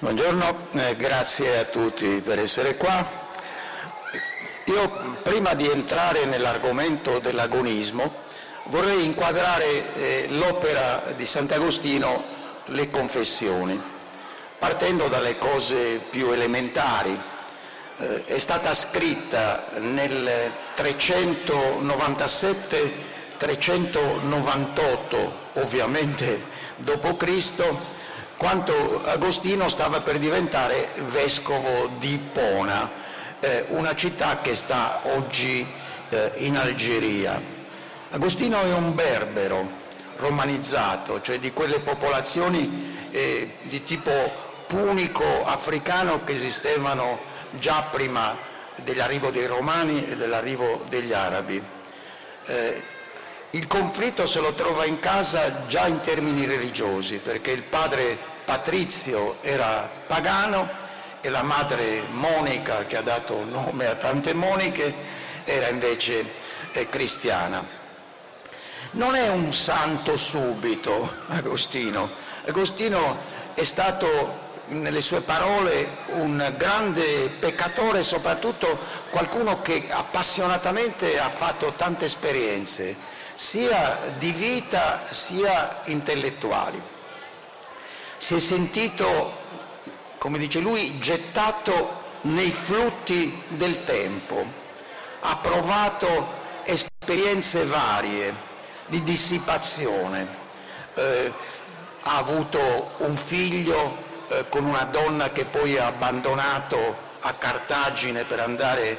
Buongiorno, eh, grazie a tutti per essere qua. Io prima di entrare nell'argomento dell'agonismo vorrei inquadrare eh, l'opera di Sant'Agostino Le Confessioni, partendo dalle cose più elementari. Eh, è stata scritta nel 397-398, ovviamente dopo Cristo, quando Agostino stava per diventare vescovo di Pona, eh, una città che sta oggi eh, in Algeria. Agostino è un berbero romanizzato, cioè di quelle popolazioni eh, di tipo punico africano che esistevano già prima dell'arrivo dei romani e dell'arrivo degli arabi. Il conflitto se lo trova in casa già in termini religiosi, perché il padre Patrizio era pagano e la madre Monica, che ha dato nome a tante Moniche, era invece eh, cristiana. Non è un santo subito Agostino. Agostino è stato nelle sue parole un grande peccatore, soprattutto qualcuno che appassionatamente ha fatto tante esperienze sia di vita sia intellettuali. Si è sentito, come dice lui, gettato nei flutti del tempo, ha provato esperienze varie di dissipazione, eh, ha avuto un figlio eh, con una donna che poi ha abbandonato a Cartagine per andare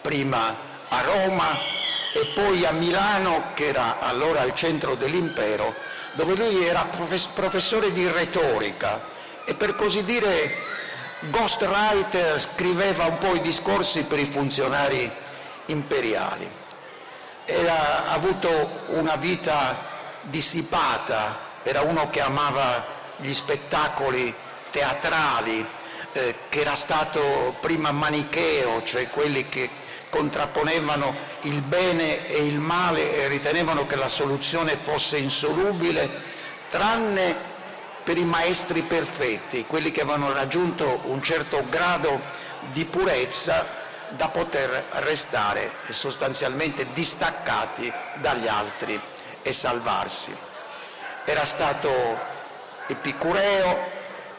prima a Roma e poi a Milano, che era allora al centro dell'impero, dove lui era professore di retorica e per così dire ghostwriter scriveva un po' i discorsi per i funzionari imperiali. Era, ha avuto una vita dissipata, era uno che amava gli spettacoli teatrali, eh, che era stato prima manicheo, cioè quelli che contrapponevano il bene e il male e ritenevano che la soluzione fosse insolubile, tranne per i maestri perfetti, quelli che avevano raggiunto un certo grado di purezza da poter restare sostanzialmente distaccati dagli altri e salvarsi. Era stato epicureo,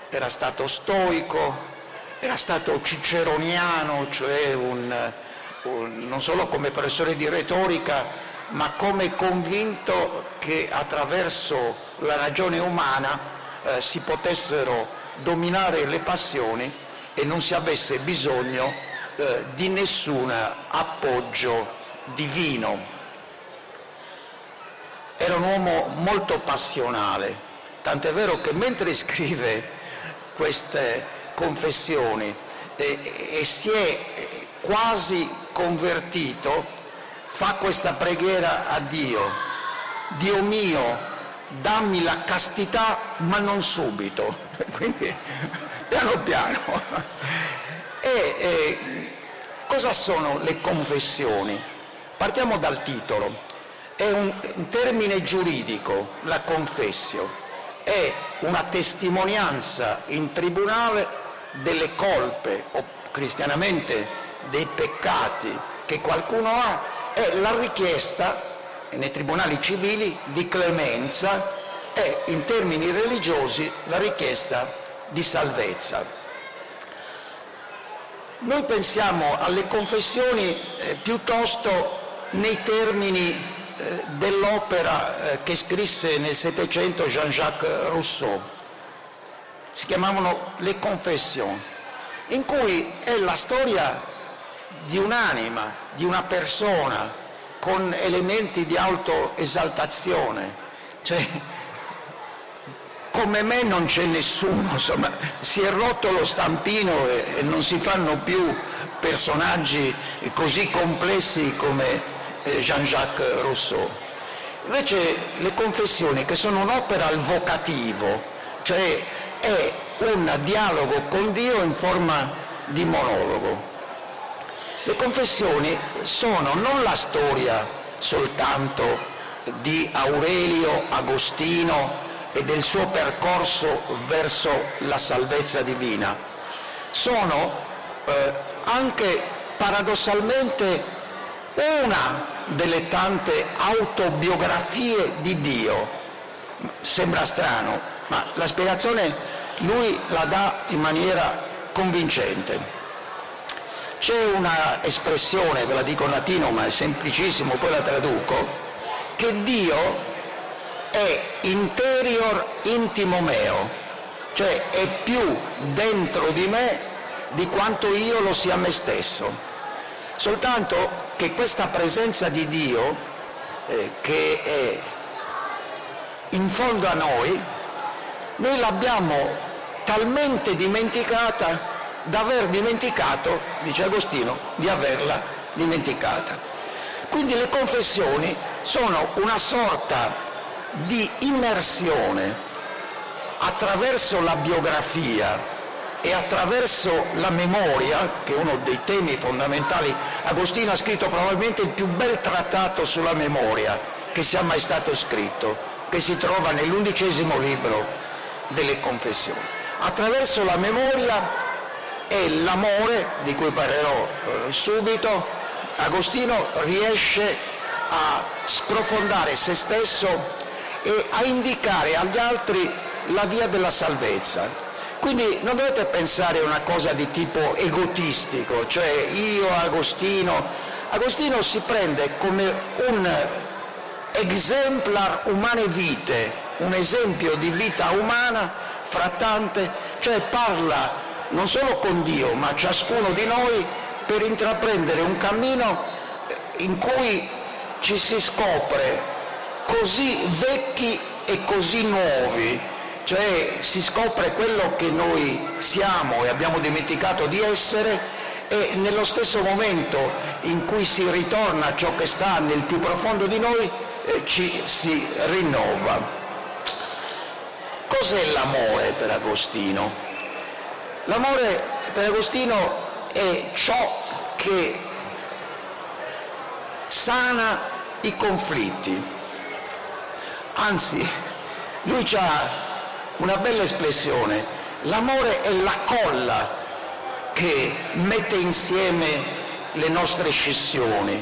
era stato stoico, era stato ciceroniano, cioè un, non solo come professore di retorica, ma come convinto che attraverso la ragione umana eh, si potessero dominare le passioni e non si avesse bisogno eh, di nessun appoggio divino. Era un uomo molto passionale, tant'è vero che mentre scrive queste confessioni eh, e si è quasi convertito, fa questa preghiera a Dio. Dio mio, dammi la castità, ma non subito. Quindi piano piano. E eh, cosa sono le confessioni? Partiamo dal titolo. È un, un termine giuridico, la confessio. È una testimonianza in tribunale delle colpe, o cristianamente dei peccati che qualcuno ha è la richiesta nei tribunali civili di clemenza e in termini religiosi la richiesta di salvezza. Noi pensiamo alle confessioni eh, piuttosto nei termini eh, dell'opera eh, che scrisse nel Settecento Jean-Jacques Rousseau. Si chiamavano le confessioni, in cui è la storia di un'anima, di una persona, con elementi di autoesaltazione. Cioè, come me non c'è nessuno, insomma, si è rotto lo stampino e, e non si fanno più personaggi così complessi come eh, Jean-Jacques Rousseau. Invece le confessioni, che sono un'opera al vocativo, cioè è un dialogo con Dio in forma di monologo. Le confessioni sono non la storia soltanto di Aurelio, Agostino e del suo percorso verso la salvezza divina sono eh, anche paradossalmente una delle tante autobiografie di Dio. Sembra strano, ma la spiegazione lui la dà in maniera convincente. C'è una espressione, ve la dico in latino ma è semplicissimo, poi la traduco, che Dio è interior intimo meo, cioè è più dentro di me di quanto io lo sia me stesso. Soltanto che questa presenza di Dio, eh, che è in fondo a noi, noi l'abbiamo talmente dimenticata da aver dimenticato, dice Agostino, di averla dimenticata. Quindi le confessioni sono una sorta di immersione attraverso la biografia e attraverso la memoria, che è uno dei temi fondamentali, Agostino ha scritto probabilmente il più bel trattato sulla memoria che sia mai stato scritto, che si trova nell'undicesimo libro delle confessioni. Attraverso la memoria e l'amore, di cui parlerò eh, subito, Agostino riesce a sprofondare se stesso e a indicare agli altri la via della salvezza. Quindi non dovete pensare a una cosa di tipo egotistico, cioè io, Agostino. Agostino si prende come un exemplar umane vite, un esempio di vita umana fra tante, cioè parla non solo con Dio, ma ciascuno di noi per intraprendere un cammino in cui ci si scopre così vecchi e così nuovi, cioè si scopre quello che noi siamo e abbiamo dimenticato di essere e nello stesso momento in cui si ritorna a ciò che sta nel più profondo di noi eh, ci si rinnova. Cos'è l'amore per Agostino? L'amore per Agostino è ciò che sana i conflitti, anzi lui ha una bella espressione, l'amore è la colla che mette insieme le nostre scissioni,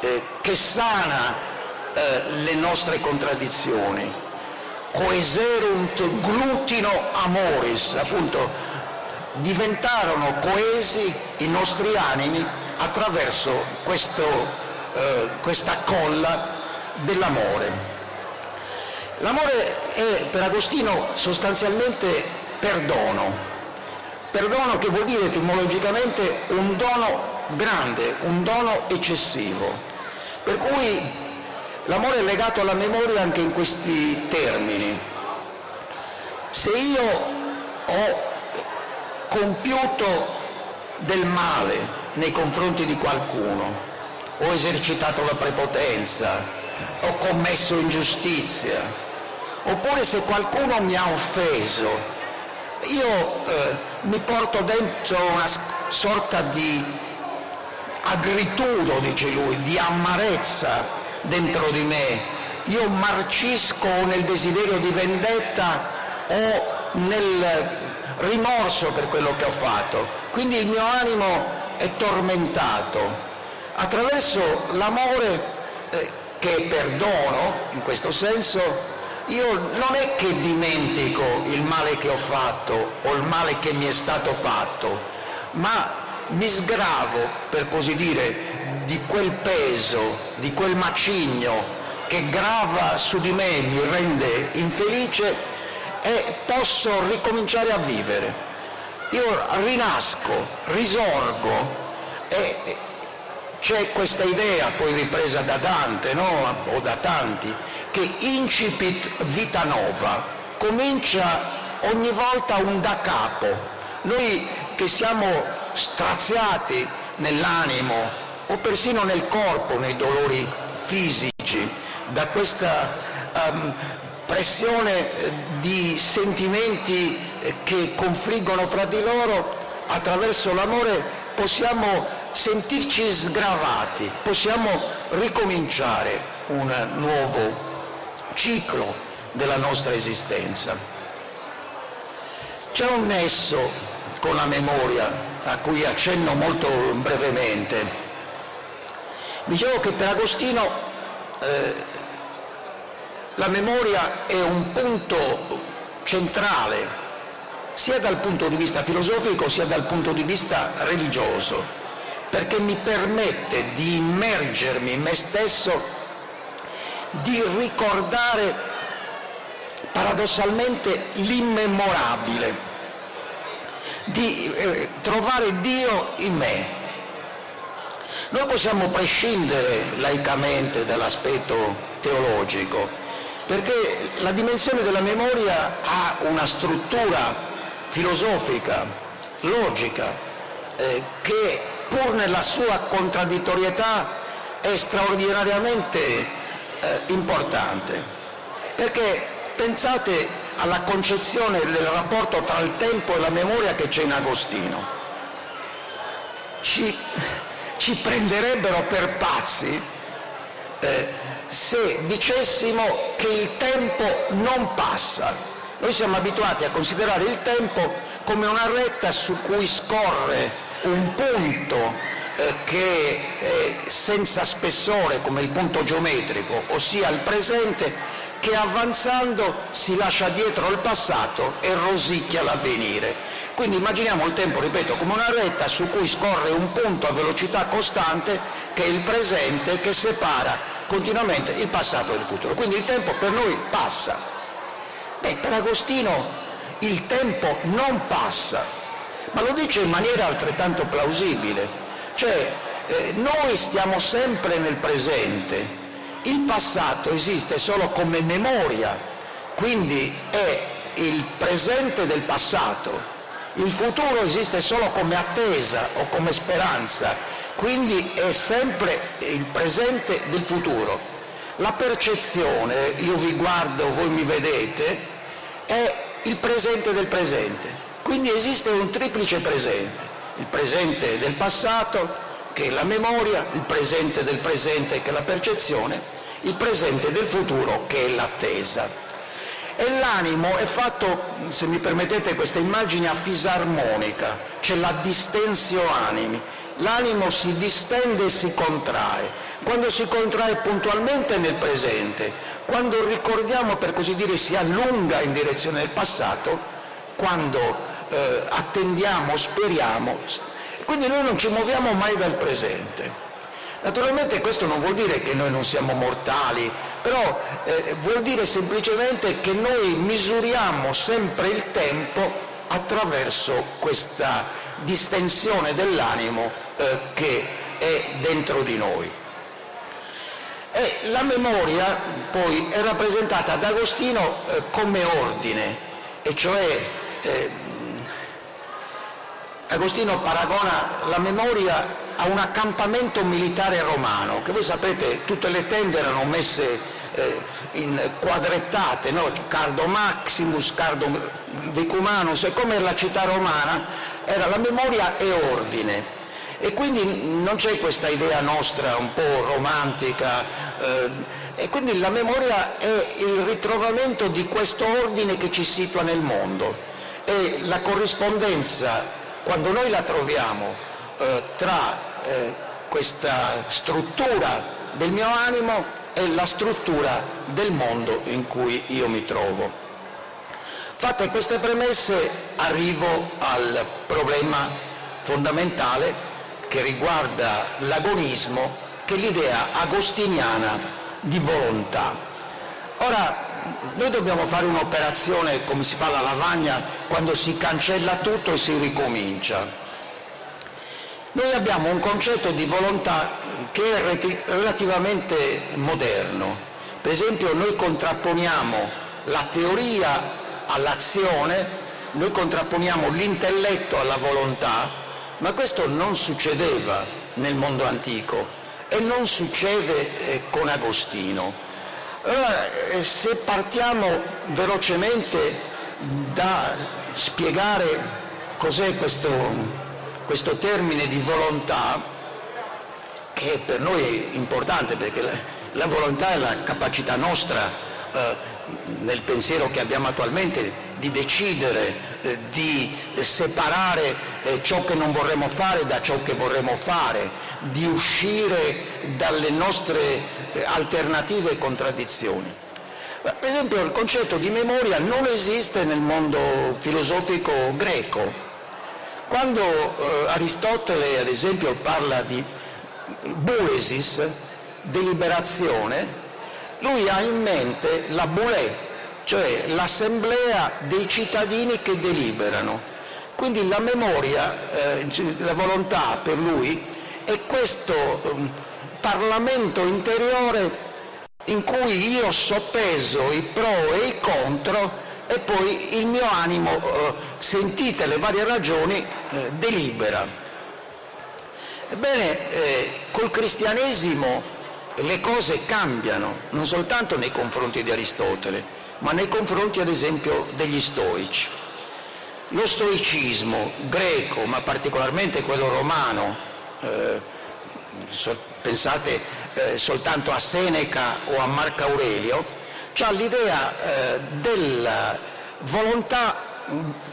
eh, che sana eh, le nostre contraddizioni. Coeserunt glutino amoris, appunto, diventarono coesi i nostri animi attraverso questo, eh, questa colla dell'amore. L'amore è per Agostino sostanzialmente perdono, perdono che vuol dire etimologicamente un dono grande, un dono eccessivo. Per cui l'amore è legato alla memoria anche in questi termini. Se io ho compiuto del male nei confronti di qualcuno, ho esercitato la prepotenza, ho commesso ingiustizia, oppure se qualcuno mi ha offeso, io eh, mi porto dentro una sorta di agritudo, dice lui, di amarezza dentro di me, io marcisco nel desiderio di vendetta o nel rimorso per quello che ho fatto, quindi il mio animo è tormentato. Attraverso l'amore, eh, che perdono, in questo senso, io non è che dimentico il male che ho fatto o il male che mi è stato fatto, ma mi sgravo, per così dire, di quel peso, di quel macigno che grava su di me e mi rende infelice e posso ricominciare a vivere. Io rinasco, risorgo e c'è questa idea poi ripresa da Dante no? o da tanti che incipit vita nova, comincia ogni volta un da capo. Noi che siamo straziati nell'animo o persino nel corpo, nei dolori fisici, da questa um, pressione di sentimenti che confliggono fra di loro, attraverso l'amore possiamo sentirci sgravati, possiamo ricominciare un nuovo ciclo della nostra esistenza. C'è un nesso con la memoria a cui accenno molto brevemente. Dicevo che per Agostino eh, la memoria è un punto centrale sia dal punto di vista filosofico sia dal punto di vista religioso, perché mi permette di immergermi in me stesso, di ricordare paradossalmente l'immemorabile, di eh, trovare Dio in me. Noi possiamo prescindere laicamente dall'aspetto teologico, perché la dimensione della memoria ha una struttura filosofica, logica, eh, che pur nella sua contraddittorietà è straordinariamente eh, importante. Perché pensate alla concezione del rapporto tra il tempo e la memoria che c'è in Agostino. Ci, ci prenderebbero per pazzi eh, se dicessimo che il tempo non passa, noi siamo abituati a considerare il tempo come una retta su cui scorre un punto eh, che è senza spessore come il punto geometrico, ossia il presente, che avanzando si lascia dietro il passato e rosicchia l'avvenire. Quindi immaginiamo il tempo, ripeto, come una retta su cui scorre un punto a velocità costante che è il presente che separa continuamente il passato e il futuro. Quindi il tempo per noi passa, e per Agostino il tempo non passa, ma lo dice in maniera altrettanto plausibile, cioè eh, noi stiamo sempre nel presente, il passato esiste solo come memoria, quindi è il presente del passato, il futuro esiste solo come attesa o come speranza, quindi è sempre il presente del futuro. La percezione, io vi guardo, voi mi vedete, è il presente del presente. Quindi esiste un triplice presente, il presente del passato che è la memoria, il presente del presente che è la percezione, il presente del futuro che è l'attesa. E l'animo è fatto, se mi permettete questa immagine, a fisarmonica, c'è la distensio animi, l'animo si distende e si contrae, quando si contrae puntualmente nel presente, quando ricordiamo per così dire si allunga in direzione del passato, quando eh, attendiamo, speriamo, quindi noi non ci muoviamo mai dal presente. Naturalmente questo non vuol dire che noi non siamo mortali, però eh, vuol dire semplicemente che noi misuriamo sempre il tempo attraverso questa distensione dell'animo eh, che è dentro di noi. E la memoria poi è rappresentata da Agostino eh, come ordine, e cioè eh, Agostino paragona la memoria a un accampamento militare romano, che voi sapete tutte le tende erano messe eh, in quadrettate, no? Cardo Maximus, Cardo Decumanus, e come la città romana era la memoria e ordine. E quindi non c'è questa idea nostra un po' romantica, eh, e quindi la memoria è il ritrovamento di questo ordine che ci situa nel mondo e la corrispondenza, quando noi la troviamo, eh, tra eh, questa struttura del mio animo e la struttura del mondo in cui io mi trovo. Fatte queste premesse arrivo al problema fondamentale che riguarda l'agonismo, che è l'idea agostiniana di volontà. Ora, noi dobbiamo fare un'operazione come si fa la lavagna quando si cancella tutto e si ricomincia. Noi abbiamo un concetto di volontà che è relativamente moderno. Per esempio noi contrapponiamo la teoria all'azione, noi contrapponiamo l'intelletto alla volontà, ma questo non succedeva nel mondo antico e non succede eh, con Agostino. Allora, eh, se partiamo velocemente da spiegare cos'è questo, questo termine di volontà, che per noi è importante perché la, la volontà è la capacità nostra eh, nel pensiero che abbiamo attualmente di decidere, eh, di separare eh, ciò che non vorremmo fare da ciò che vorremmo fare, di uscire dalle nostre eh, alternative e contraddizioni. Per esempio il concetto di memoria non esiste nel mondo filosofico greco. Quando eh, Aristotele ad esempio parla di bulesis, deliberazione, lui ha in mente la boulé, cioè l'assemblea dei cittadini che deliberano. Quindi la memoria, eh, la volontà per lui è questo um, Parlamento interiore in cui io soppeso i pro e i contro e poi il mio animo, eh, sentite le varie ragioni, eh, delibera. Ebbene, eh, col cristianesimo le cose cambiano, non soltanto nei confronti di Aristotele, ma nei confronti ad esempio degli stoici. Lo stoicismo greco, ma particolarmente quello romano, eh, pensate eh, soltanto a Seneca o a Marco Aurelio, ha l'idea eh, della volontà,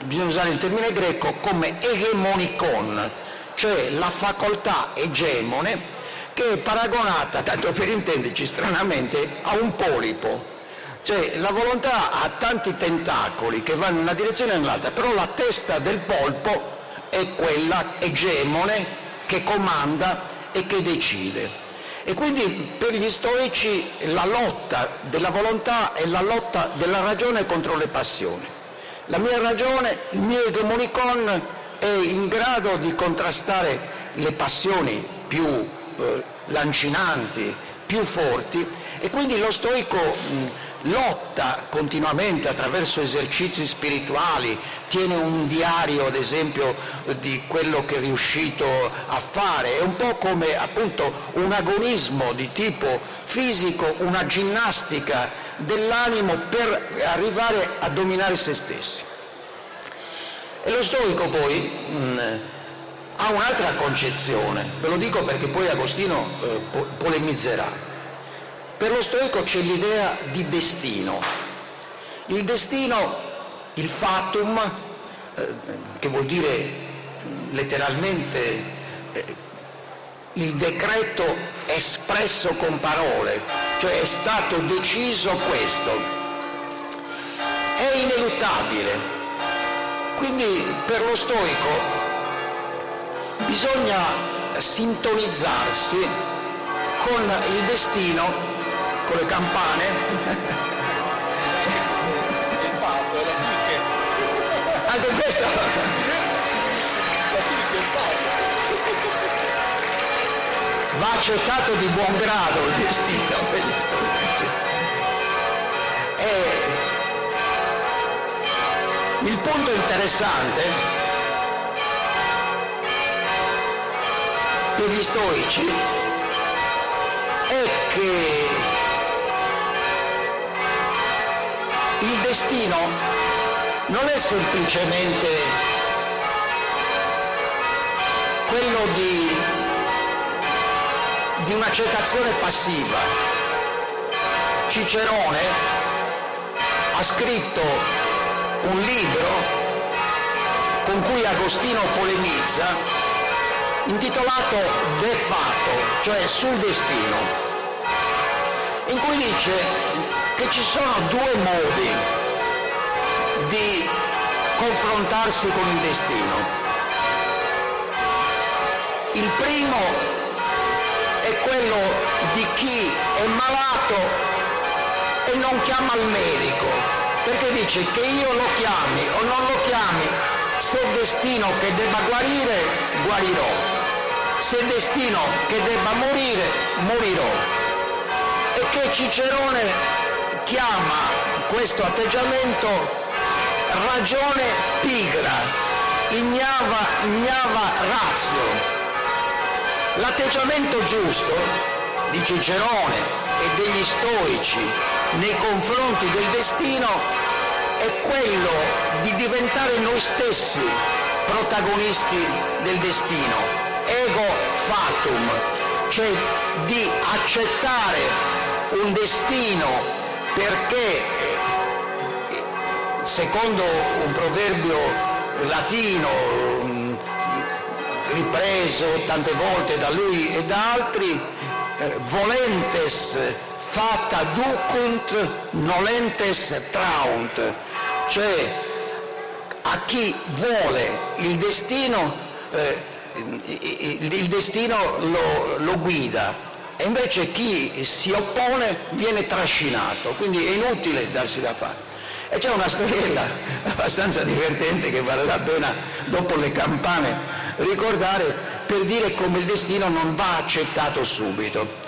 bisogna usare il termine greco, come egemonicon, cioè la facoltà egemone che è paragonata, tanto per intenderci stranamente, a un polipo. Cioè la volontà ha tanti tentacoli che vanno in una direzione o nell'altra, però la testa del polpo è quella egemone che comanda e che decide. E quindi per gli stoici la lotta della volontà è la lotta della ragione contro le passioni. La mia ragione, il mio egemonicon è in grado di contrastare le passioni più eh, lancinanti, più forti e quindi lo stoico lotta continuamente attraverso esercizi spirituali, tiene un diario ad esempio di quello che è riuscito a fare, è un po' come appunto un agonismo di tipo fisico, una ginnastica dell'animo per arrivare a dominare se stessi. E lo stoico poi mh, ha un'altra concezione, ve lo dico perché poi Agostino eh, po- polemizzerà. Per lo stoico c'è l'idea di destino. Il destino, il fatum, eh, che vuol dire letteralmente eh, il decreto espresso con parole, cioè è stato deciso questo, è ineluttabile. Quindi per lo stoico bisogna sintonizzarsi con il destino, con le campane. Anche questo. Va accettato di buon grado il destino. E il punto interessante per gli stoici è che il destino non è semplicemente quello di, di un'accettazione passiva. Cicerone ha scritto un libro con cui Agostino polemizza intitolato De Fatto, cioè sul destino, in cui dice che ci sono due modi di confrontarsi con il destino. Il primo è quello di chi è malato e non chiama il medico, perché dice che io lo chiami o non lo chiami, se è destino che debba guarire, guarirò se destino che debba morire, morirò. E che Cicerone chiama questo atteggiamento ragione pigra, ignava, ignava razio. L'atteggiamento giusto di Cicerone e degli stoici nei confronti del destino è quello di diventare noi stessi protagonisti del destino, ego fatum, cioè di accettare un destino perché secondo un proverbio latino mm, ripreso tante volte da lui e da altri, eh, volentes fata ducunt nolentes traunt, cioè a chi vuole il destino, eh, il destino lo, lo guida e invece chi si oppone viene trascinato, quindi è inutile darsi da fare. E c'è una storiella abbastanza divertente che vale la pena, dopo le campane, ricordare per dire come il destino non va accettato subito.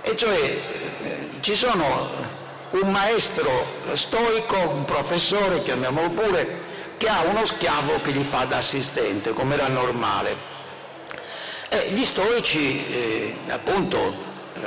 E cioè eh, ci sono un maestro stoico, un professore, chiamiamolo pure, che ha uno schiavo che gli fa da assistente, come era normale. E gli stoici, eh, appunto, eh,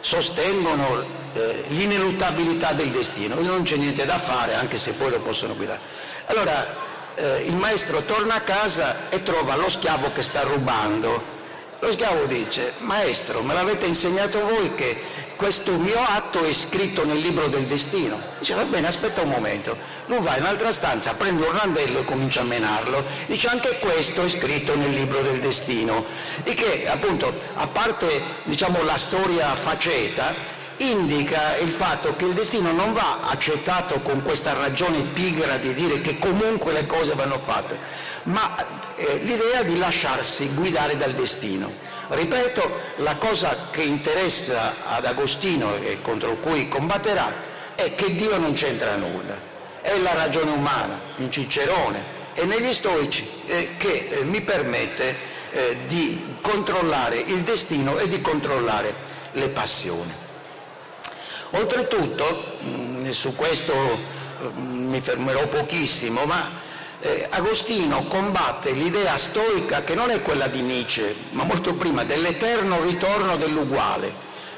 sostengono eh, l'ineluttabilità del destino, non c'è niente da fare, anche se poi lo possono guidare. Allora, eh, il maestro torna a casa e trova lo schiavo che sta rubando. Lo schiavo dice, maestro, me l'avete insegnato voi che questo mio atto è scritto nel libro del destino. Dice, va bene, aspetta un momento. Lui va in un'altra stanza, prende un randello e comincia a menarlo. Dice, anche questo è scritto nel libro del destino. E che, appunto, a parte, diciamo, la storia faceta, indica il fatto che il destino non va accettato con questa ragione pigra di dire che comunque le cose vanno fatte, ma eh, l'idea di lasciarsi guidare dal destino. Ripeto, la cosa che interessa ad Agostino e contro cui combatterà è che Dio non c'entra nulla, è la ragione umana, in Cicerone e negli stoici eh, che eh, mi permette eh, di controllare il destino e di controllare le passioni. Oltretutto, mh, mm, su questo mh, mm, mi fermerò pochissimo, ma Agostino combatte l'idea stoica che non è quella di Nietzsche, ma molto prima, dell'eterno ritorno dell'uguale,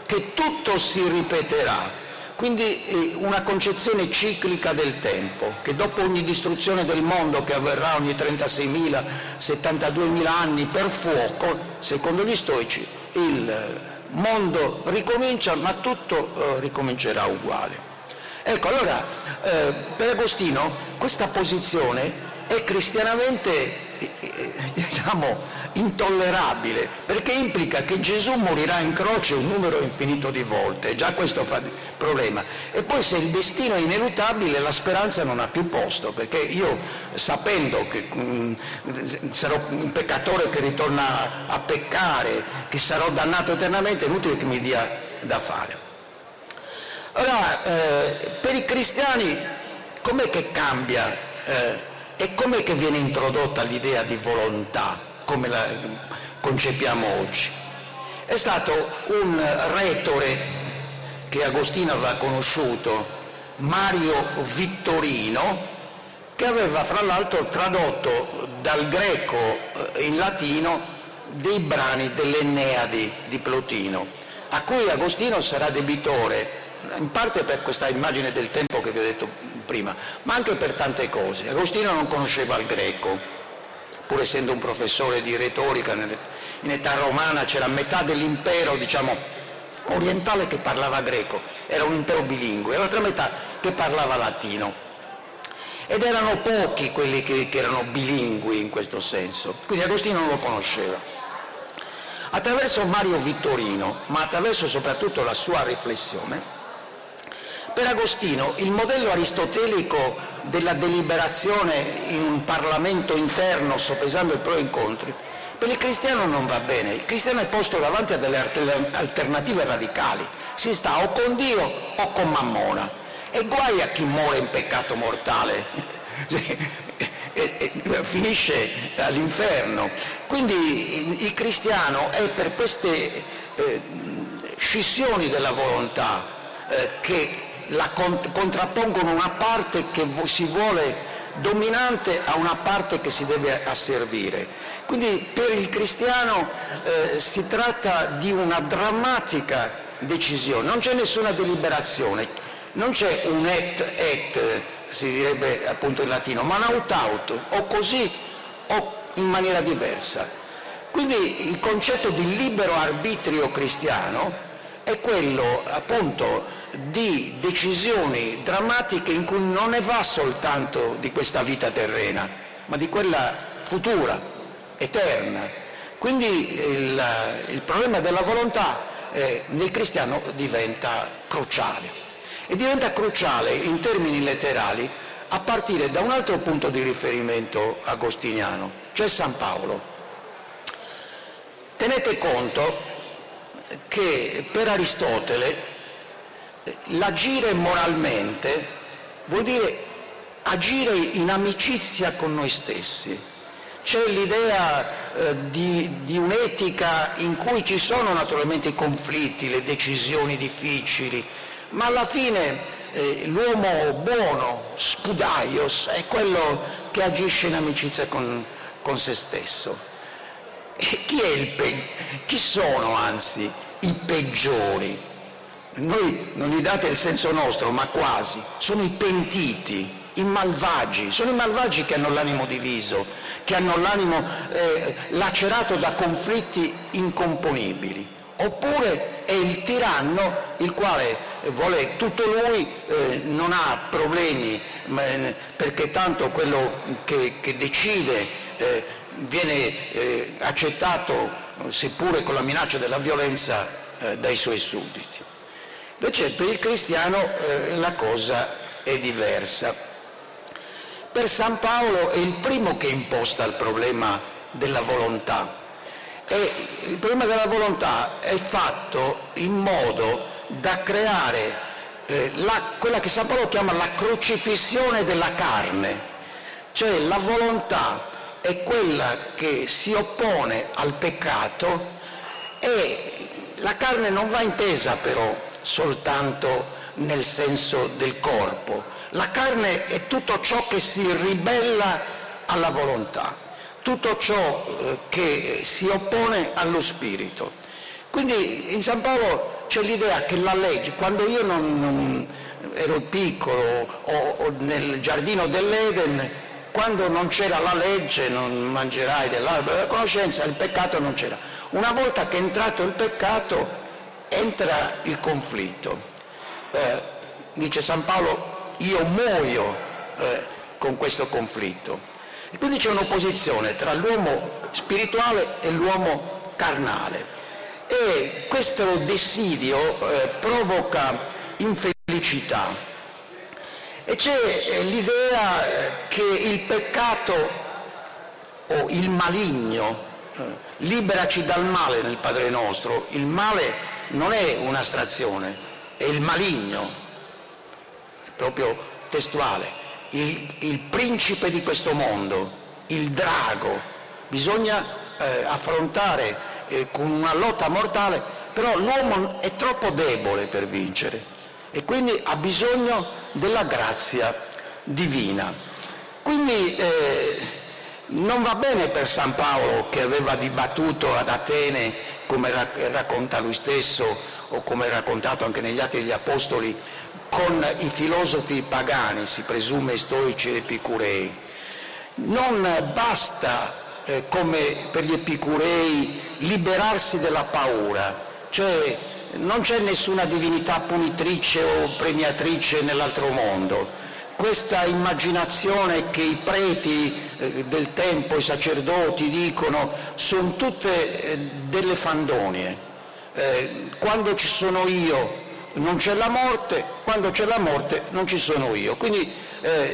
che tutto si ripeterà. Quindi eh, una concezione ciclica del tempo, che dopo ogni distruzione del mondo che avverrà ogni 36.000, 72.000 anni per fuoco, secondo gli stoici, il mondo ricomincia, ma tutto eh, ricomincerà uguale. Ecco, allora, eh, per Agostino questa posizione è cristianamente diciamo, intollerabile, perché implica che Gesù morirà in croce un numero infinito di volte, già questo fa problema. E poi se il destino è ineluttabile la speranza non ha più posto, perché io sapendo che mh, mm, sarò un peccatore che ritorna a peccare, che sarò dannato eternamente, è inutile che mi dia da fare. Allora, eh, per i cristiani com'è che cambia eh, e com'è che viene introdotta l'idea di volontà, come la concepiamo oggi? È stato un retore che Agostino aveva conosciuto, Mario Vittorino, che aveva fra l'altro tradotto dal greco eh, in latino dei brani dell'Enneadi di Plotino, a cui Agostino sarà debitore in parte per questa immagine del tempo che vi ho detto prima, ma anche per tante cose. Agostino non conosceva il greco, pur essendo un professore di retorica in età romana c'era metà dell'impero, diciamo, orientale che parlava greco, era un impero bilingue, e l'altra metà che parlava latino. Ed erano pochi quelli che, che erano bilingui in questo senso, quindi Agostino non lo conosceva. Attraverso Mario Vittorino, ma attraverso soprattutto la sua riflessione, per Agostino il modello aristotelico della deliberazione in un Parlamento interno, sopesando i pro e i contri, per il cristiano non va bene, il cristiano è posto davanti a delle alternative radicali, si sta o con Dio o con Mammona. E guai a chi muore in peccato mortale, finisce all'inferno. Quindi il cristiano è per queste eh, scissioni della volontà eh, che la contrappongono una parte che si vuole dominante a una parte che si deve asservire. Quindi per il cristiano eh, si tratta di una drammatica decisione, non c'è nessuna deliberazione, non c'è un et et, si direbbe appunto in latino, ma un aut aut, o così o in maniera diversa. Quindi il concetto di libero arbitrio cristiano è quello appunto di decisioni drammatiche in cui non ne va soltanto di questa vita terrena, ma di quella futura, eterna. Quindi il, il problema della volontà eh, nel cristiano diventa cruciale. E diventa cruciale in termini letterali a partire da un altro punto di riferimento agostiniano, cioè San Paolo. Tenete conto che per Aristotele l'agire moralmente vuol dire agire in amicizia con noi stessi. C'è l'idea eh, di, di, un'etica in cui ci sono naturalmente i conflitti, le decisioni difficili, ma alla fine eh, l'uomo buono, spudaios, è quello che agisce in amicizia con, con se stesso. E chi, chi sono anzi i peggiori? Noi non gli date il senso nostro, ma quasi. Sono i pentiti, i malvagi, sono i malvagi che hanno l'animo diviso, che hanno l'animo eh, lacerato da conflitti incomponibili. Oppure è il tiranno il quale vuole tutto lui, eh, non ha problemi, eh, perché tanto quello che, che decide eh, viene eh, accettato, seppure con la minaccia della violenza, eh, dai suoi sudditi. Invece per il cristiano eh, la cosa è diversa. Per San Paolo è il primo che imposta il problema della volontà. E il problema della volontà è fatto in modo da creare eh, la, quella che San Paolo chiama la crocifissione della carne, cioè la volontà è quella che si oppone al peccato e la carne non va intesa però soltanto nel senso del corpo. La carne è tutto ciò che si ribella alla volontà, tutto ciò eh, che si oppone allo spirito. Quindi in San Paolo c'è l'idea che la legge, quando io non, non ero piccolo o, o nel giardino dell'Eden, quando non c'era la legge, non mangerai dell'albero della conoscenza, il peccato non c'era. Una volta che è entrato il peccato, entra il conflitto. Eh, dice San Paolo, io muoio eh, con questo conflitto. E quindi c'è un'opposizione tra l'uomo spirituale e l'uomo carnale. E questo dissidio eh, provoca infelicità. E c'è eh, l'idea eh, che il peccato o il maligno, eh, liberaci dal male nel Padre nostro, il male non è un'astrazione, è il maligno, è proprio testuale, il, il principe di questo mondo, il drago. Bisogna eh, affrontare eh, con una lotta mortale, però l'uomo è troppo debole per vincere e quindi ha bisogno della grazia divina. Quindi eh, non va bene per San Paolo che aveva dibattuto ad Atene come racconta lui stesso o come è raccontato anche negli Atti degli Apostoli, con i filosofi pagani, si presume stoici ed epicurei. Non basta, eh, come per gli epicurei, liberarsi della paura, cioè non c'è nessuna divinità punitrice o premiatrice nell'altro mondo, questa immaginazione che i preti eh, del tempo, i sacerdoti dicono, sono tutte eh, delle fandonie. Eh, quando ci sono io non c'è la morte, quando c'è la morte non ci sono io. Quindi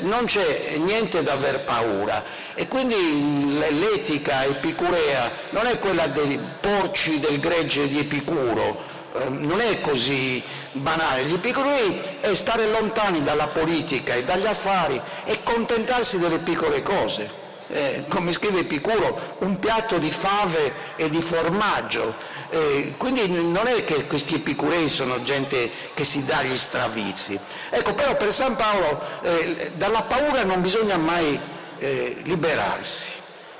non c'è niente da aver paura e quindi l'etica epicurea non è quella dei porci del gregge di Epicuro, non è così banale. Gli epicurei è stare lontani dalla politica e dagli affari e contentarsi delle piccole cose. Eh, come scrive Epicuro, un piatto di fave e di formaggio. Eh, quindi non è che questi epicurei sono gente che si dà gli stravizi. Ecco, però per San Paolo eh, dalla paura non bisogna mai eh, liberarsi,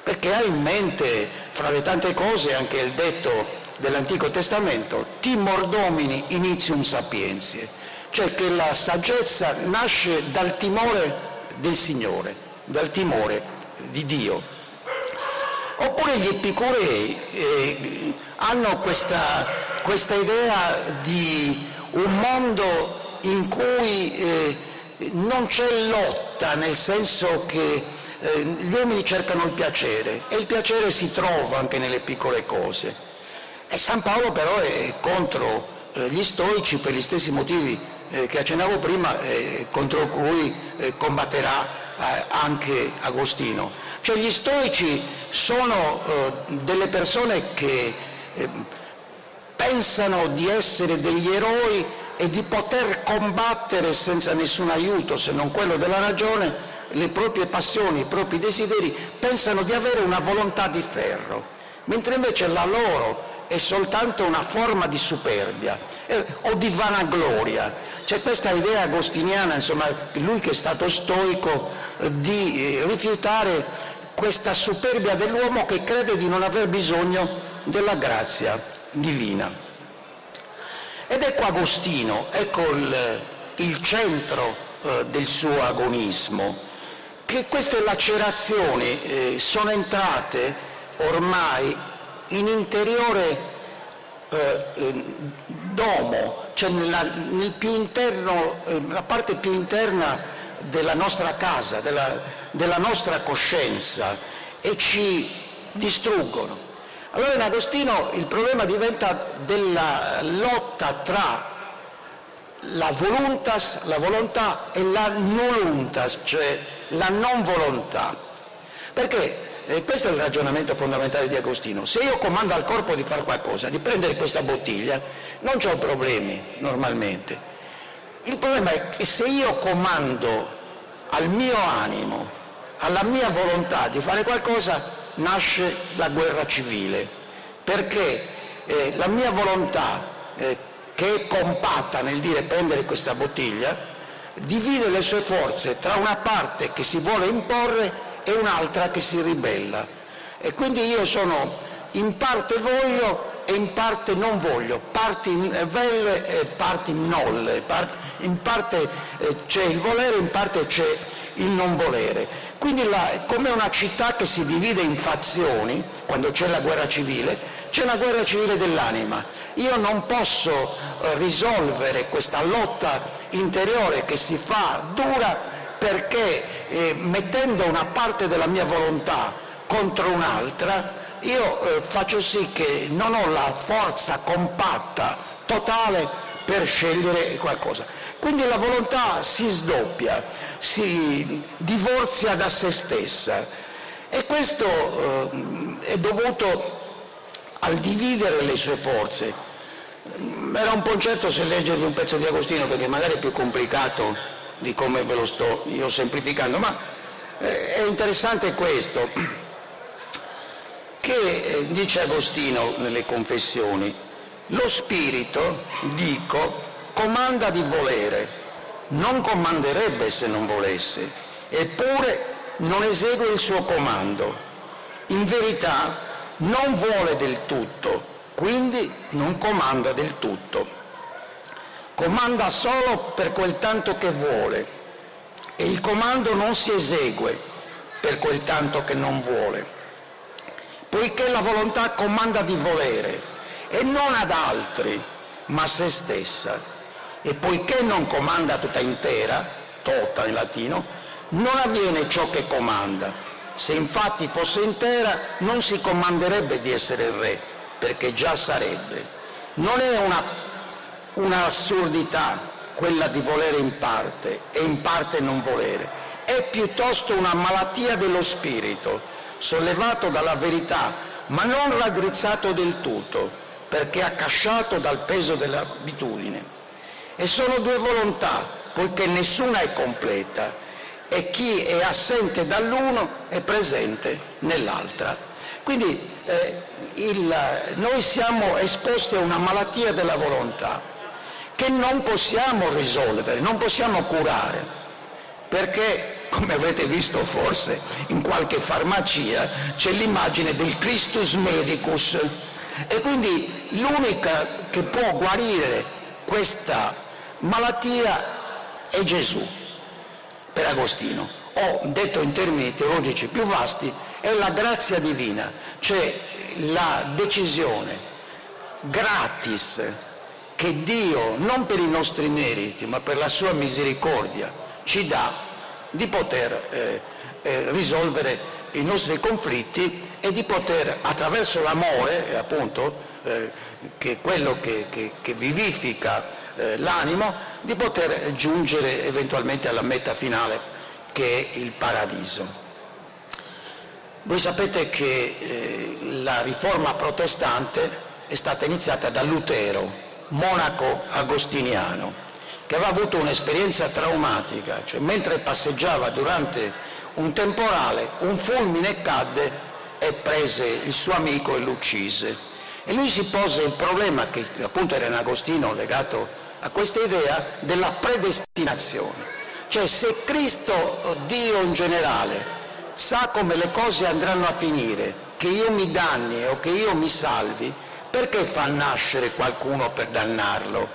perché ha in mente, fra le tante cose, anche il detto dell'Antico Testamento, timor domini initium sapientiae, cioè che la saggezza nasce dal timore del Signore, dal timore di Dio. Oppure gli epicurei eh, hanno questa, questa idea di un mondo in cui eh, non c'è lotta, nel senso che eh, gli uomini cercano il piacere e il piacere si trova anche nelle piccole cose. E San Paolo però è contro eh, gli stoici per gli stessi motivi eh, che accennavo prima, eh, contro cui combatterà anche Agostino. Cioè gli stoici sono delle persone che pensano di essere degli eroi e di poter combattere senza nessun aiuto se non quello della ragione le proprie passioni, i propri desideri, pensano di avere una volontà di ferro, mentre invece la loro è soltanto una forma di superbia eh, o di vanagloria. C'è questa idea agostiniana, insomma, lui che è stato stoico, eh, di eh, rifiutare questa superbia dell'uomo che crede di non aver bisogno della grazia divina. Ed ecco Agostino, ecco il, il centro eh, del suo agonismo, che queste lacerazioni eh, sono entrate ormai in interiore eh, eh, domo, cioè nella, nel interno, eh, la parte più interna della nostra casa, della, della nostra coscienza e ci distruggono. Allora in Agostino il problema diventa della lotta tra la voluntas, la volontà e la nulluntas, cioè la non volontà. Perché e questo è il ragionamento fondamentale di Agostino. Se io comando al corpo di fare qualcosa, di prendere questa bottiglia, non ho problemi normalmente. Il problema è che se io comando al mio animo, alla mia volontà di fare qualcosa, nasce la guerra civile, perché eh, la mia volontà, eh, che è compatta nel dire prendere questa bottiglia, divide le sue forze tra una parte che si vuole imporre e un'altra che si ribella. E quindi io sono in parte voglio e in parte non voglio, parti velle e parti nolle, in parte eh, c'è il volere, in parte c'è il non volere. Quindi è come una città che si divide in fazioni, quando c'è la guerra civile, c'è una guerra civile dell'anima. Io non posso eh, risolvere questa lotta interiore che si fa dura perché eh, mettendo una parte della mia volontà contro un'altra, io eh, faccio sì che non ho la forza compatta, totale, per scegliere qualcosa. Quindi la volontà si sdoppia, si divorzia da se stessa e questo eh, è dovuto al dividere le sue forze. Era un po' incerto se leggervi un pezzo di Agostino perché magari è più complicato di come ve lo sto io semplificando, ma eh, è interessante questo, che eh, dice Agostino nelle confessioni, lo spirito, dico, comanda di volere, non comanderebbe se non volesse, eppure non esegue il suo comando. In verità non vuole del tutto, quindi non comanda del tutto comanda solo per quel tanto che vuole e il comando non si esegue per quel tanto che non vuole, poiché la volontà comanda di volere e non ad altri, ma a se stessa. E poiché non comanda tutta intera, tota in latino, non avviene ciò che comanda. Se infatti fosse intera non si comanderebbe di essere re, perché già sarebbe. Non è una un'assurdità quella di volere in parte e in parte non volere, è piuttosto una malattia dello spirito, sollevato dalla verità, ma non raggrizzato del tutto, perché accasciato dal peso dell'abitudine. E sono due volontà, poiché nessuna è completa, e chi è assente dall'uno è presente nell'altra. Quindi eh, il, noi siamo esposti a una malattia della volontà che non possiamo risolvere, non possiamo curare, perché come avete visto forse in qualche farmacia c'è l'immagine del Christus Medicus. E quindi l'unica che può guarire questa malattia è Gesù, per Agostino, o detto in termini teologici più vasti, è la grazia divina, cioè la decisione gratis che Dio, non per i nostri meriti, ma per la sua misericordia, ci dà di poter eh, eh, risolvere i nostri conflitti e di poter, attraverso l'amore, appunto, eh, che è quello che, che, che vivifica eh, l'animo, di poter giungere eventualmente alla meta finale, che è il paradiso. Voi sapete che eh, la riforma protestante è stata iniziata da Lutero, monaco agostiniano, che aveva avuto un'esperienza traumatica, cioè mentre passeggiava durante un temporale, un fulmine cadde e prese il suo amico e lo uccise. E lui si pose il problema, che appunto era in Agostino legato a questa idea, della predestinazione. Cioè se Cristo, Dio in generale, sa come le cose andranno a finire, che io mi danni o che io mi salvi, perché fa nascere qualcuno per dannarlo?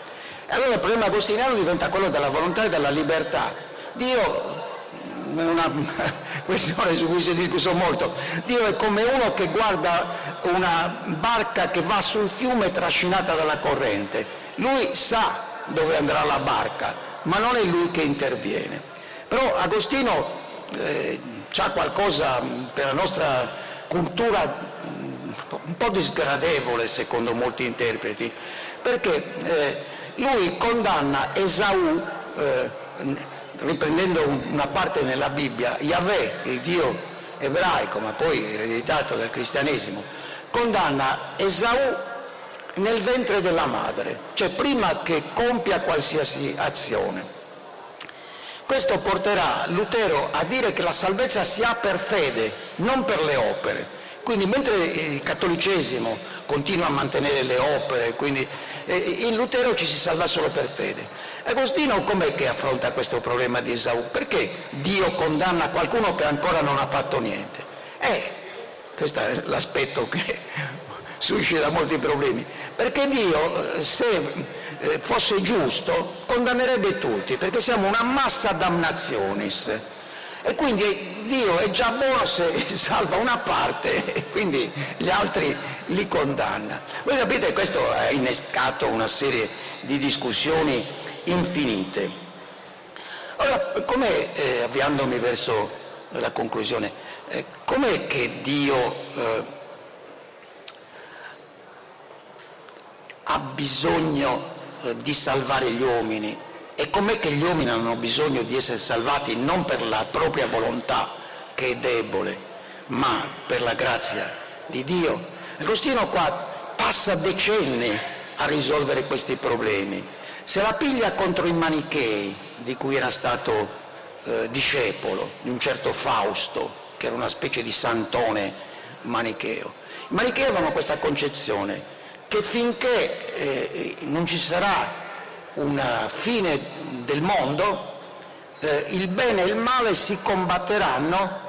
Allora il problema agostiniano diventa quello della volontà e della libertà. Dio, è una questione su cui si è discusso molto, Dio è come uno che guarda una barca che va sul fiume trascinata dalla corrente. Lui sa dove andrà la barca, ma non è lui che interviene. Però Agostino eh, ha qualcosa per la nostra cultura un po' disgradevole secondo molti interpreti, perché eh, lui condanna Esaù, eh, riprendendo una parte nella Bibbia, Yahweh, il Dio ebraico, ma poi ereditato dal cristianesimo, condanna Esaù nel ventre della madre, cioè prima che compia qualsiasi azione. Questo porterà Lutero a dire che la salvezza si ha per fede, non per le opere. Quindi mentre il cattolicesimo continua a mantenere le opere, quindi, eh, in Lutero ci si salva solo per fede. Agostino com'è che affronta questo problema di Esaù? Perché Dio condanna qualcuno che ancora non ha fatto niente? Eh, questo è l'aspetto che suscita molti problemi, perché Dio eh, se eh, fosse giusto condannerebbe tutti, perché siamo una massa damnationis e quindi Dio è già buono se salva una parte e quindi gli altri li condanna. Voi capite che questo ha innescato una serie di discussioni infinite. Allora, com'è, eh, avviandomi verso la conclusione, eh, com'è che Dio eh, ha bisogno eh, di salvare gli uomini e com'è che gli uomini hanno bisogno di essere salvati non per la propria volontà, che è debole, ma per la grazia di Dio? Agostino qua passa decenni a risolvere questi problemi. Se la piglia contro i manichei, di cui era stato eh, discepolo, di un certo Fausto, che era una specie di santone manicheo. I manichei avevano questa concezione che finché eh, non ci sarà una fine del mondo, eh, il bene e il male si combatteranno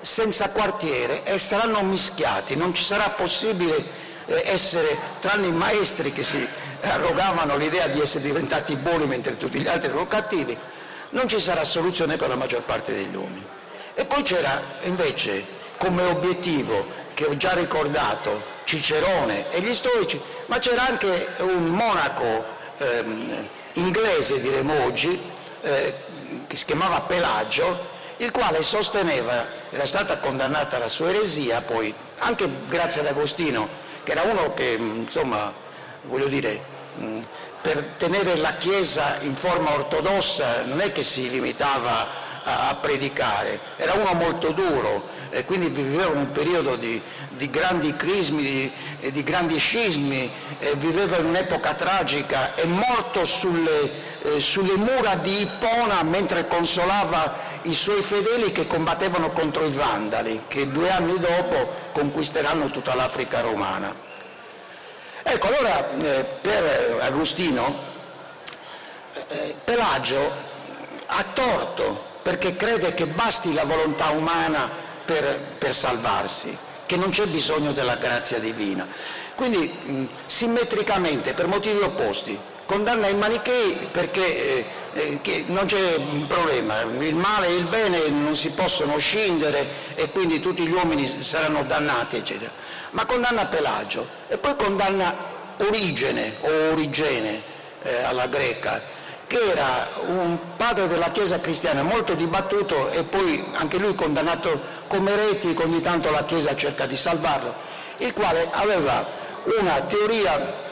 senza quartiere e saranno mischiati, non ci sarà possibile eh, essere, tranne i maestri che si arrogavano l'idea di essere diventati buoni mentre tutti gli altri erano cattivi, non ci sarà soluzione per la maggior parte degli uomini. E poi c'era invece come obiettivo, che ho già ricordato, Cicerone e gli stoici, ma c'era anche un monaco ehm, inglese, diremo oggi, eh, che si chiamava Pelagio, il quale sosteneva, era stata condannata la sua eresia, poi anche grazie ad Agostino, che era uno che, insomma, voglio dire, per tenere la Chiesa in forma ortodossa non è che si limitava a, predicare, era uno molto duro e quindi viveva un periodo di, di grandi crismi, di, di grandi scismi, viveva in un'epoca tragica, è morto sulle, eh, sulle mura di Ippona mentre consolava i suoi fedeli che combattevano contro i Vandali, che due anni dopo conquisteranno tutta l'Africa romana. Ecco, allora eh, per Agostino eh, Pelagio ha torto perché crede che basti la volontà umana per, per salvarsi che non c'è bisogno della grazia divina. Quindi mh, simmetricamente, per motivi opposti, condanna i manichei perché eh, eh, non c'è un problema, il male e il bene non si possono scindere e quindi tutti gli uomini saranno dannati, eccetera. Ma condanna Pelagio e poi condanna Origene o Origene, eh, alla greca, che era un padre della Chiesa cristiana molto dibattuto e poi anche lui condannato come eretico, ogni tanto la Chiesa cerca di salvarlo, il quale aveva una teoria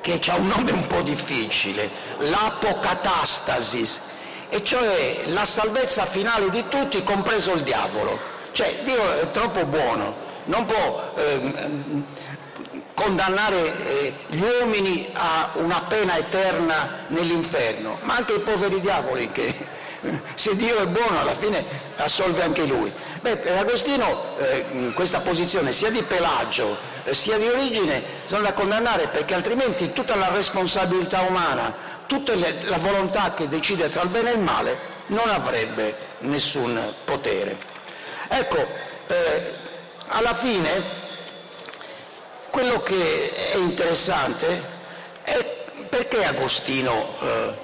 che ha un nome un po' difficile, l'apocatastasis, e cioè la salvezza finale di tutti, compreso il diavolo. Cioè Dio è troppo buono, non può eh, condannare eh, gli uomini a una pena eterna nell'inferno, ma anche i poveri diavoli che se Dio è buono alla fine assolve anche lui. Beh, per Agostino eh, questa posizione sia di Pelagio eh, sia di origine sono da condannare perché altrimenti tutta la responsabilità umana, tutta le, la volontà che decide tra il bene e il male non avrebbe nessun potere. Ecco, eh, alla fine quello che è interessante è perché Agostino eh,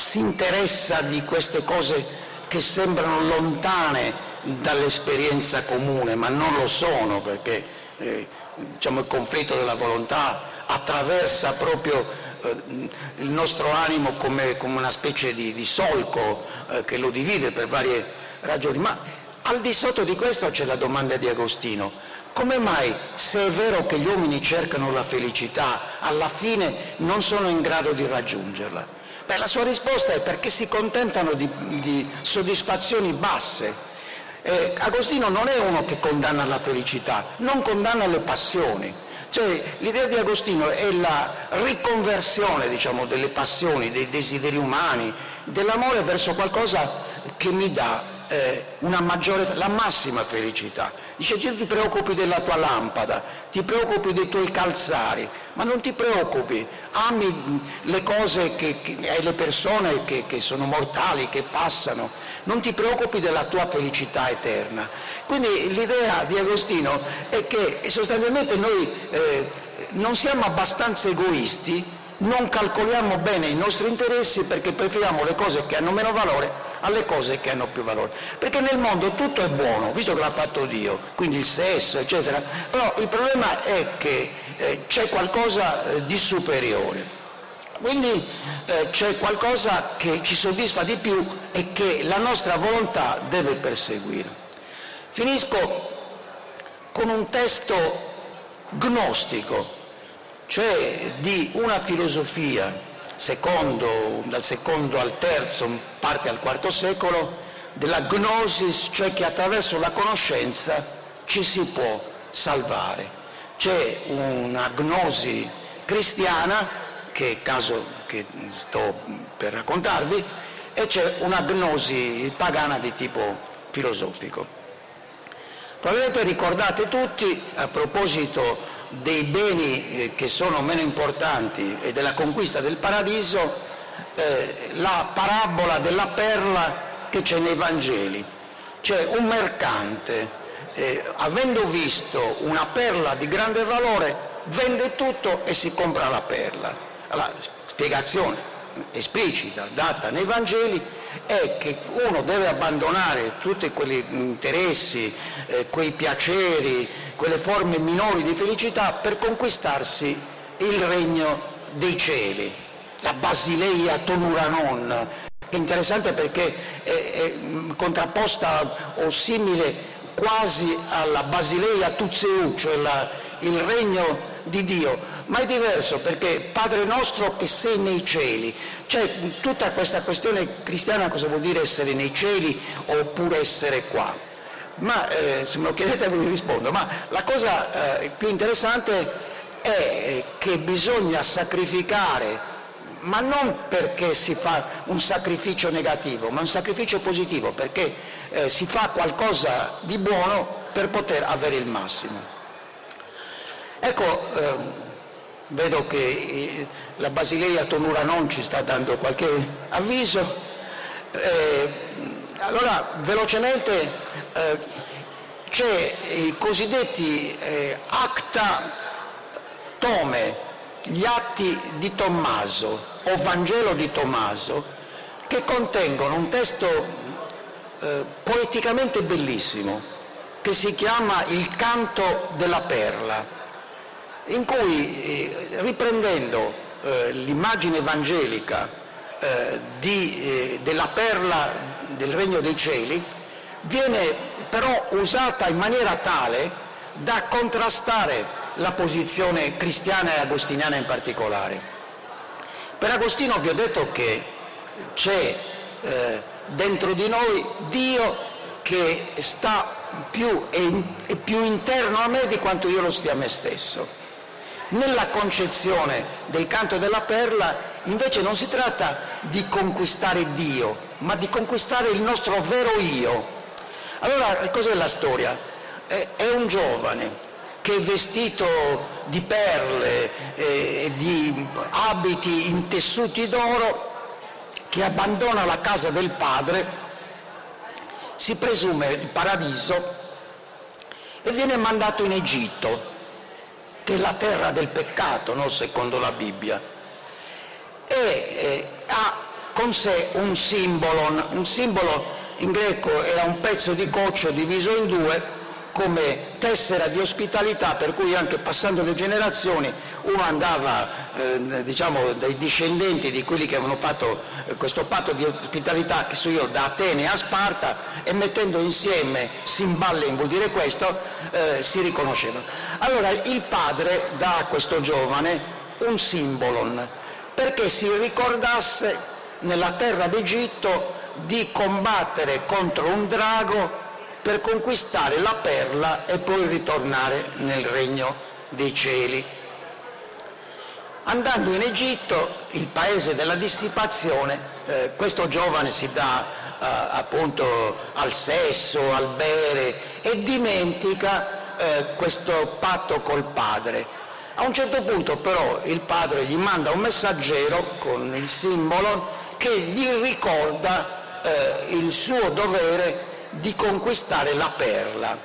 si interessa di queste cose che sembrano lontane dall'esperienza comune, ma non lo sono perché eh, diciamo, il conflitto della volontà attraversa proprio eh, il nostro animo come, come, una specie di, di solco eh, che lo divide per varie ragioni. Ma al di sotto di questo c'è la domanda di Agostino. Come mai, se è vero che gli uomini cercano la felicità, alla fine non sono in grado di raggiungerla? Beh, la sua risposta è perché si contentano di, di soddisfazioni basse. Eh, Agostino non è uno che condanna la felicità, non condanna le passioni. Cioè, l'idea di Agostino è la riconversione diciamo, delle passioni, dei desideri umani, dell'amore verso qualcosa che mi dà eh, una maggiore, la massima felicità. Dice tu ti preoccupi della tua lampada, ti preoccupi dei tuoi calzari, ma non ti preoccupi, ami le cose e le persone che, che sono mortali, che passano, non ti preoccupi della tua felicità eterna. Quindi l'idea di Agostino è che sostanzialmente noi eh, non siamo abbastanza egoisti, non calcoliamo bene i nostri interessi perché preferiamo le cose che hanno meno valore alle cose che hanno più valore. Perché nel mondo tutto è buono, visto che l'ha fatto Dio, quindi il sesso, eccetera, però il problema è che eh, c'è qualcosa eh, di superiore. Quindi eh, c'è qualcosa che ci soddisfa di più e che la nostra volontà deve perseguire. Finisco con un testo gnostico, cioè di una filosofia secondo, dal secondo al terzo, parte al quarto secolo, della gnosis, cioè che attraverso la conoscenza ci si può salvare. C'è una gnosi cristiana, che è il caso che sto per raccontarvi, e c'è una gnosi pagana di tipo filosofico. Probabilmente ricordate tutti, a proposito dei beni eh, che sono meno importanti e della conquista del paradiso, eh, la parabola della perla che c'è nei Vangeli. C'è un mercante, eh, avendo visto una perla di grande valore, vende tutto e si compra la perla. La spiegazione esplicita data nei Vangeli è che uno deve abbandonare tutti quegli interessi, eh, quei piaceri, quelle forme minori di felicità per conquistarsi il regno dei cieli, la Basileia Tonuranon, che è interessante perché è, è contrapposta o simile quasi alla Basileia Tuzeu, cioè la, il regno di Dio, ma è diverso perché Padre nostro che sei nei cieli, cioè tutta questa questione cristiana cosa vuol dire essere nei cieli oppure essere qua? ma eh, se me lo chiedete lo rispondo, ma la cosa eh, più interessante è eh, che bisogna sacrificare, ma non perché si fa un sacrificio negativo, ma un sacrificio positivo, perché eh, si fa qualcosa di buono per poter avere il massimo. Ecco, ehm, vedo che eh, la Basileia Tonura non ci sta dando qualche avviso. Eh, allora, velocemente, eh, c'è i cosiddetti eh, acta tome, gli atti di Tommaso o Vangelo di Tommaso, che contengono un testo eh, poeticamente bellissimo, che si chiama Il canto della perla, in cui, eh, riprendendo eh, l'immagine evangelica eh, di, eh, della perla del regno dei cieli, viene però usata in maniera tale da contrastare la posizione cristiana e agostiniana in particolare. Per Agostino vi ho detto che c'è eh, dentro di noi Dio che sta più, è, è più interno a me di quanto io lo stia a me stesso. Nella concezione del canto della perla invece non si tratta di conquistare Dio, ma di conquistare il nostro vero io. Allora, cos'è la storia? È un giovane che vestito di perle e di abiti in tessuti d'oro, che abbandona la casa del padre, si presume il paradiso, e viene mandato in Egitto, che è la terra del peccato, no? secondo la Bibbia, e eh, ha con sé un simbolo, un simbolo in greco era un pezzo di coccio diviso in due come tessera di ospitalità per cui anche passando le generazioni uno andava eh, diciamo dai discendenti di quelli che avevano fatto eh, questo patto di ospitalità che so io da Atene a Sparta e mettendo insieme Simballen vuol dire questo eh, si riconoscevano. Allora il padre dà a questo giovane un simbolon perché si ricordasse nella terra d'Egitto di combattere contro un drago per conquistare la perla e poi ritornare nel regno dei cieli. Andando in Egitto, il paese della dissipazione, eh, questo giovane si dà eh, appunto al sesso, al bere e dimentica eh, questo patto col padre. A un certo punto però il padre gli manda un messaggero con il simbolo che gli ricorda eh, il suo dovere di conquistare la perla.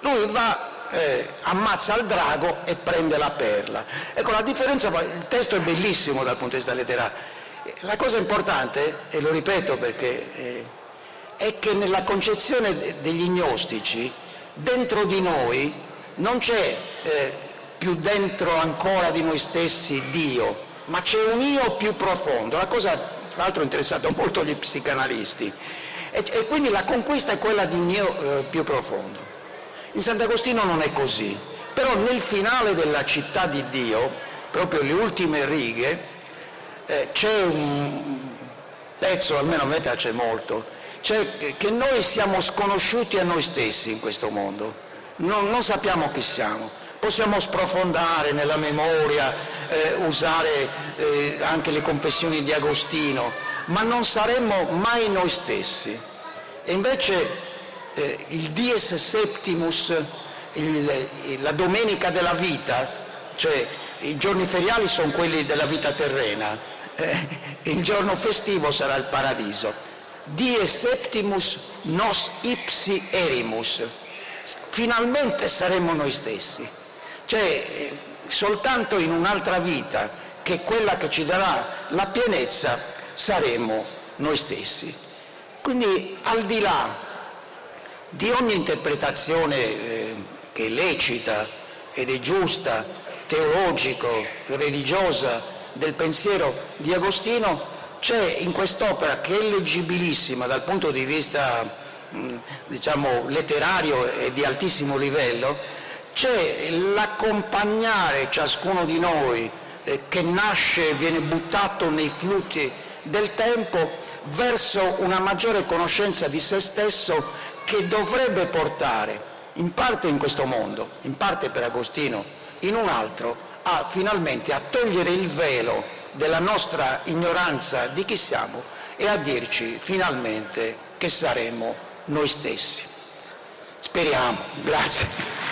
Lui va, eh, ammazza il drago e prende la perla. Ecco, la differenza, il testo è bellissimo dal punto di vista letterario. La cosa importante, e lo ripeto perché, eh, è che nella concezione degli gnostici, dentro di noi non c'è eh, più dentro ancora di noi stessi Dio, ma c'è un io più profondo. La cosa, tra l'altro, interessata molto gli psicanalisti e, e quindi la conquista è quella di un io eh, più profondo. In Sant'Agostino non è così, però nel finale della città di Dio, proprio le ultime righe, eh, c'è un pezzo, almeno a me piace molto, cioè che noi siamo sconosciuti a noi stessi in questo mondo, non, non sappiamo chi siamo, possiamo sprofondare nella memoria, eh, usare eh, anche le confessioni di Agostino, ma non saremmo mai noi stessi. E invece eh, il dies septimus, il, la domenica della vita, cioè i giorni feriali sono quelli della vita terrena, eh, il giorno festivo sarà il paradiso. Dies septimus nos ipsi erimus, finalmente saremo noi stessi, cioè eh, soltanto in un'altra vita che è quella che ci darà la pienezza saremo noi stessi. Quindi al di là di ogni interpretazione eh, che è lecita ed è giusta, teologico, religiosa del pensiero di Agostino, c'è in quest'opera che è leggibilissima dal punto di vista mh, diciamo, letterario e di altissimo livello, c'è l'accompagnare ciascuno di noi eh, che nasce e viene buttato nei flutti del tempo verso una maggiore conoscenza di se stesso che dovrebbe portare, in parte in questo mondo, in parte per Agostino, in un altro, a finalmente a togliere il velo della nostra ignoranza di chi siamo e a dirci finalmente che saremo noi stessi. Speriamo, grazie.